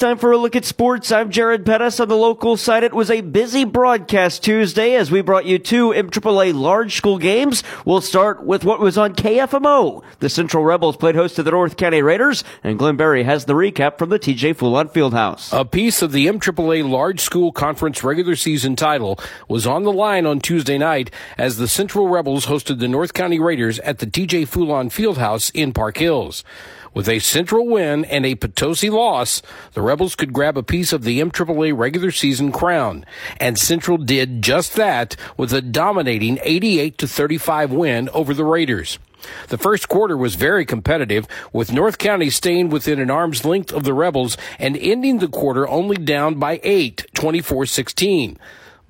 time for a look at sports. I'm Jared Pettis on the local side. It was a busy broadcast Tuesday as we brought you two MAAA large school games. We'll start with what was on KFMO. The Central Rebels played host to the North County Raiders, and Glenn Berry has the recap from the TJ Fulon Fieldhouse. A piece of the MAAA large school conference regular season title was on the line on Tuesday night as the Central Rebels hosted the North County Raiders at the TJ Fulon Fieldhouse in Park Hills. With a Central win and a Potosi loss, the Rebels could grab a piece of the MAAA regular season crown. And Central did just that with a dominating 88 to 35 win over the Raiders. The first quarter was very competitive, with North County staying within an arm's length of the Rebels and ending the quarter only down by 8, 24 16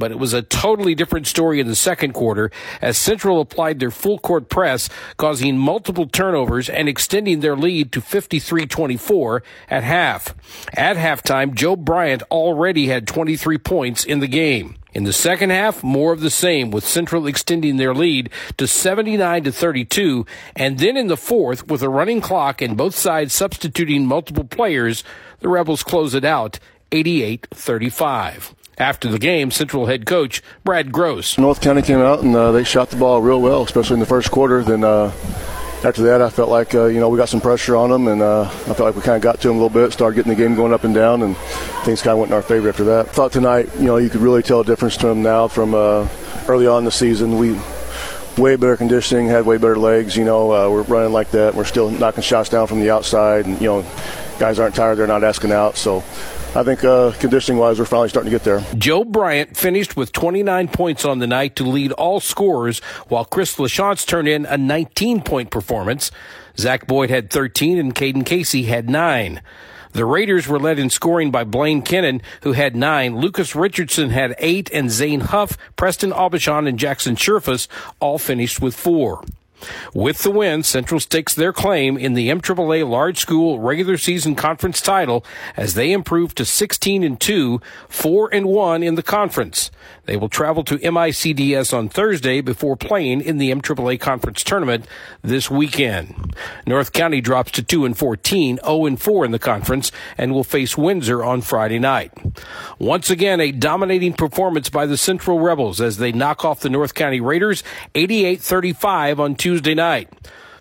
but it was a totally different story in the second quarter as Central applied their full court press, causing multiple turnovers and extending their lead to 53-24 at half. At halftime, Joe Bryant already had 23 points in the game. In the second half, more of the same, with Central extending their lead to 79 to 32, and then in the fourth, with a running clock and both sides substituting multiple players, the Rebels close it out 88 35. After the game, Central head coach Brad Gross. North County came out and uh, they shot the ball real well, especially in the first quarter. Then uh, after that, I felt like uh, you know we got some pressure on them, and uh, I felt like we kind of got to them a little bit, started getting the game going up and down, and things kind of went in our favor after that. I thought tonight, you know, you could really tell a difference to them now from uh, early on in the season. We way better conditioning, had way better legs. You know, uh, we're running like that. We're still knocking shots down from the outside, and you know, guys aren't tired. They're not asking out. So I think uh, conditioning wise, we're finally starting to get there. Joe Bryant finished with 29 points on the night to lead all scorers, while Chris LaChance turned in a 19 point performance. Zach Boyd had 13 and Caden Casey had 9. The Raiders were led in scoring by Blaine Kennan, who had nine. Lucas Richardson had eight, and Zane Huff, Preston Aubuchon, and Jackson Sherfus all finished with four. With the win, Central stakes their claim in the MAAA Large School Regular Season Conference title as they improve to 16 and 2, 4 and 1 in the conference. They will travel to MICDS on Thursday before playing in the MAAA Conference tournament this weekend. North County drops to 2 and 14, 0 and 4 in the conference and will face Windsor on Friday night. Once again, a dominating performance by the Central Rebels as they knock off the North County Raiders 88-35 on Tuesday night.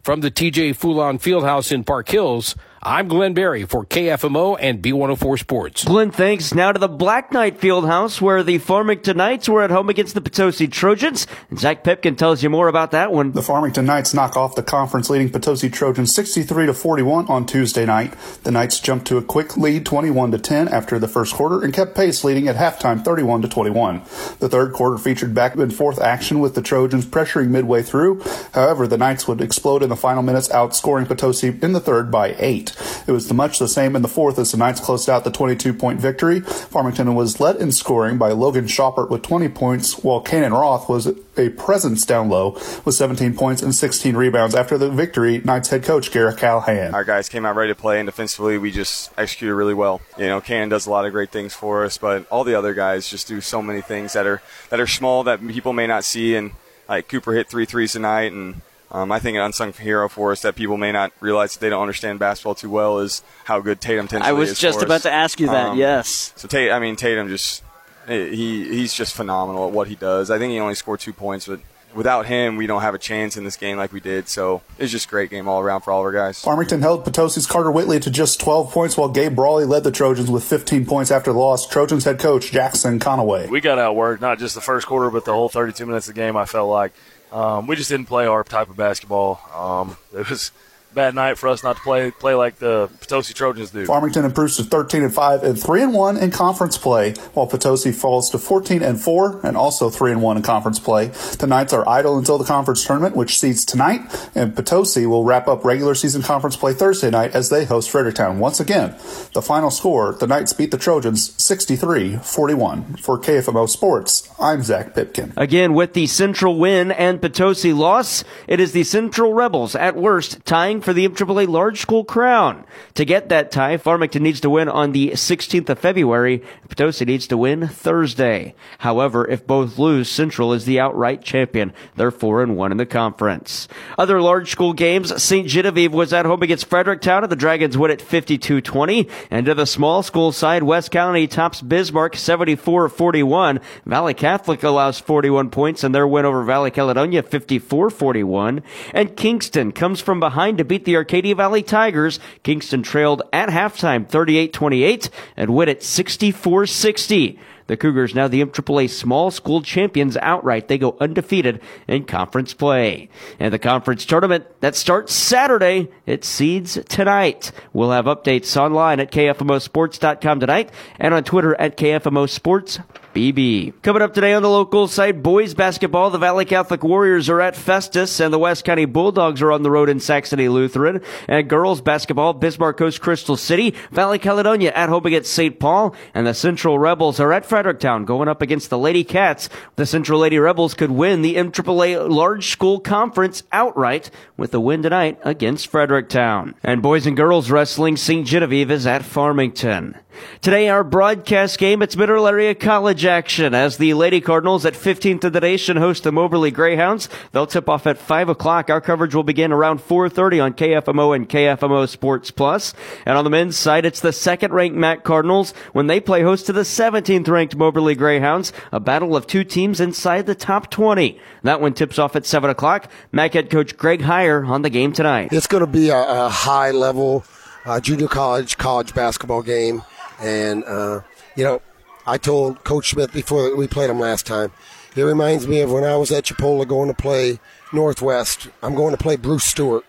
From the TJ Fulon Fieldhouse in Park Hills, I'm Glenn Barry for KFMO and B104 Sports. Glenn, thanks. Now to the Black Knight Fieldhouse where the Farmington Knights were at home against the Potosi Trojans. Zach Pipkin tells you more about that one. The Farmington Knights knock off the conference leading Potosi Trojans 63 to 41 on Tuesday night. The Knights jumped to a quick lead 21 to 10 after the first quarter and kept pace leading at halftime 31 to 21. The third quarter featured back and forth action with the Trojans pressuring midway through. However, the Knights would explode in the final minutes outscoring Potosi in the third by 8. It was much the same in the fourth as the Knights closed out the 22 point victory. Farmington was led in scoring by Logan Shoppert with 20 points, while Cannon Roth was a presence down low with 17 points and 16 rebounds after the victory. Knights head coach Garrett Callahan. Our guys came out ready to play, and defensively, we just executed really well. You know, Cannon does a lot of great things for us, but all the other guys just do so many things that are that are small that people may not see. And like Cooper hit three threes tonight, and um, I think an unsung hero for us that people may not realize that they don't understand basketball too well is how good Tatum tends I was just about us. to ask you that. Um, yes. So Tatum, I mean Tatum just he he's just phenomenal at what he does. I think he only scored two points, but without him, we don't have a chance in this game like we did. So it's just a great game all around for all of our guys. Farmington held Potosi's Carter Whitley to just 12 points, while Gabe Brawley led the Trojans with 15 points after the loss. Trojans head coach Jackson Conaway. We got outworked, not just the first quarter, but the whole 32 minutes of the game. I felt like um, we just didn't play our type of basketball. Um, it was bad night for us not to play play like the Potosi Trojans do. Farmington improves to 13 and 5 and 3 and 1 in conference play, while Potosi falls to 14 and 4 and also 3 and 1 in conference play. The Knights are idle until the conference tournament, which seeds tonight, and Potosi will wrap up regular season conference play Thursday night as they host Fredericktown. Once again, the final score: the Knights beat the Trojans 63-41. For KFMO Sports, I'm Zach Pipkin. Again, with the Central win and Potosi loss, it is the Central Rebels at worst tying for the MAAA Large School crown. To get that tie, Farmington needs to win on the 16th of February. Potosi needs to win Thursday. However, if both lose, Central is the outright champion. They're 4 and 1 in the conference. Other large school games, St. Genevieve was at home against Fredericktown and the Dragons win at 52-20. And to the small school side, West County tops Bismarck 74-41. Valley Catholic allows 41 points in their win over Valley Caledonia 54-41. And Kingston comes from behind to beat the Arcadia Valley Tigers. Kingston trailed at halftime 38-28 and win at 64-60. The Cougars now the MAAA small school champions outright. They go undefeated in conference play. And the conference tournament that starts Saturday, it seeds tonight. We'll have updates online at KFMOsports.com tonight and on Twitter at KFMO Sports. BB. Coming up today on the local side, boys basketball, the Valley Catholic Warriors are at Festus and the West County Bulldogs are on the road in Saxony Lutheran. And girls basketball, Bismarck Coast Crystal City, Valley Caledonia at home against St. Paul, and the Central Rebels are at Fredericktown going up against the Lady Cats. The Central Lady Rebels could win the MAAA Large School Conference outright with the win tonight against Fredericktown. And boys and girls wrestling, St. Genevieve is at Farmington. Today, our broadcast game, it's Mineral Area College action as the Lady Cardinals at 15th of the nation host the Moberly Greyhounds. They'll tip off at 5 o'clock. Our coverage will begin around 4.30 on KFMO and KFMO Sports Plus. And on the men's side, it's the second ranked Mac Cardinals when they play host to the 17th ranked Moberly Greyhounds, a battle of two teams inside the top 20. That one tips off at 7 o'clock. Mac head coach Greg Heiar on the game tonight. It's going to be a, a high level uh, junior college, college basketball game. And, uh, you know, I told Coach Smith before we played him last time, it reminds me of when I was at Chipola going to play Northwest. I'm going to play Bruce Stewart.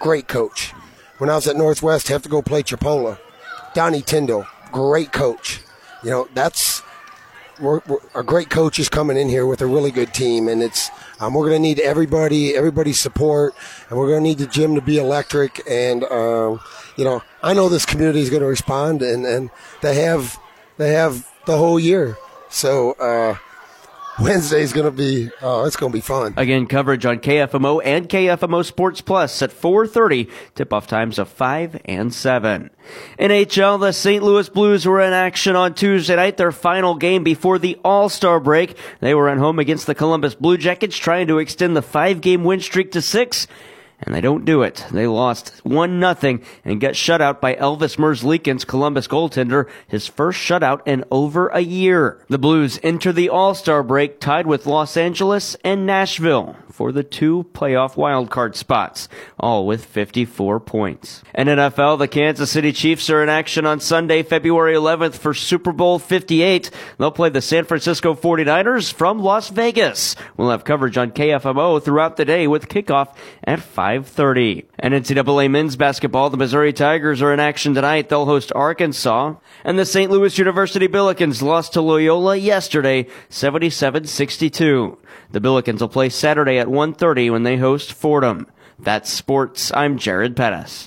Great coach. When I was at Northwest, have to go play Chipola. Donnie Tyndall, great coach. You know, that's we're, we're, a great coach is coming in here with a really good team, and it's um, we're going to need everybody, everybody's support, and we're going to need the gym to be electric. And um, you know, I know this community is going to respond, and, and they have they have the whole year. So uh, Wednesday is going to be oh, it's going to be fun. Again, coverage on KFMO and KFMO Sports Plus at 4:30. Tip-off times of 5 and 7. NHL, the St. Louis Blues were in action on Tuesday night, their final game before the All-Star break. They were at home against the Columbus Blue Jackets trying to extend the 5-game win streak to 6 and they don't do it. They lost one nothing and get shut out by Elvis Merzlikins, Columbus goaltender, his first shutout in over a year. The Blues enter the All-Star break tied with Los Angeles and Nashville for the two playoff wildcard spots, all with 54 points. In NFL, the Kansas City Chiefs are in action on Sunday, February 11th for Super Bowl 58. They'll play the San Francisco 49ers from Las Vegas. We'll have coverage on KFMO throughout the day with kickoff at 5.30. And NCAA men's basketball, the Missouri Tigers are in action tonight. They'll host Arkansas. And the St. Louis University Billikens lost to Loyola yesterday, 77-62. The Billikens will play Saturday at 1.30 when they host Fordham. That's sports. I'm Jared Pettis.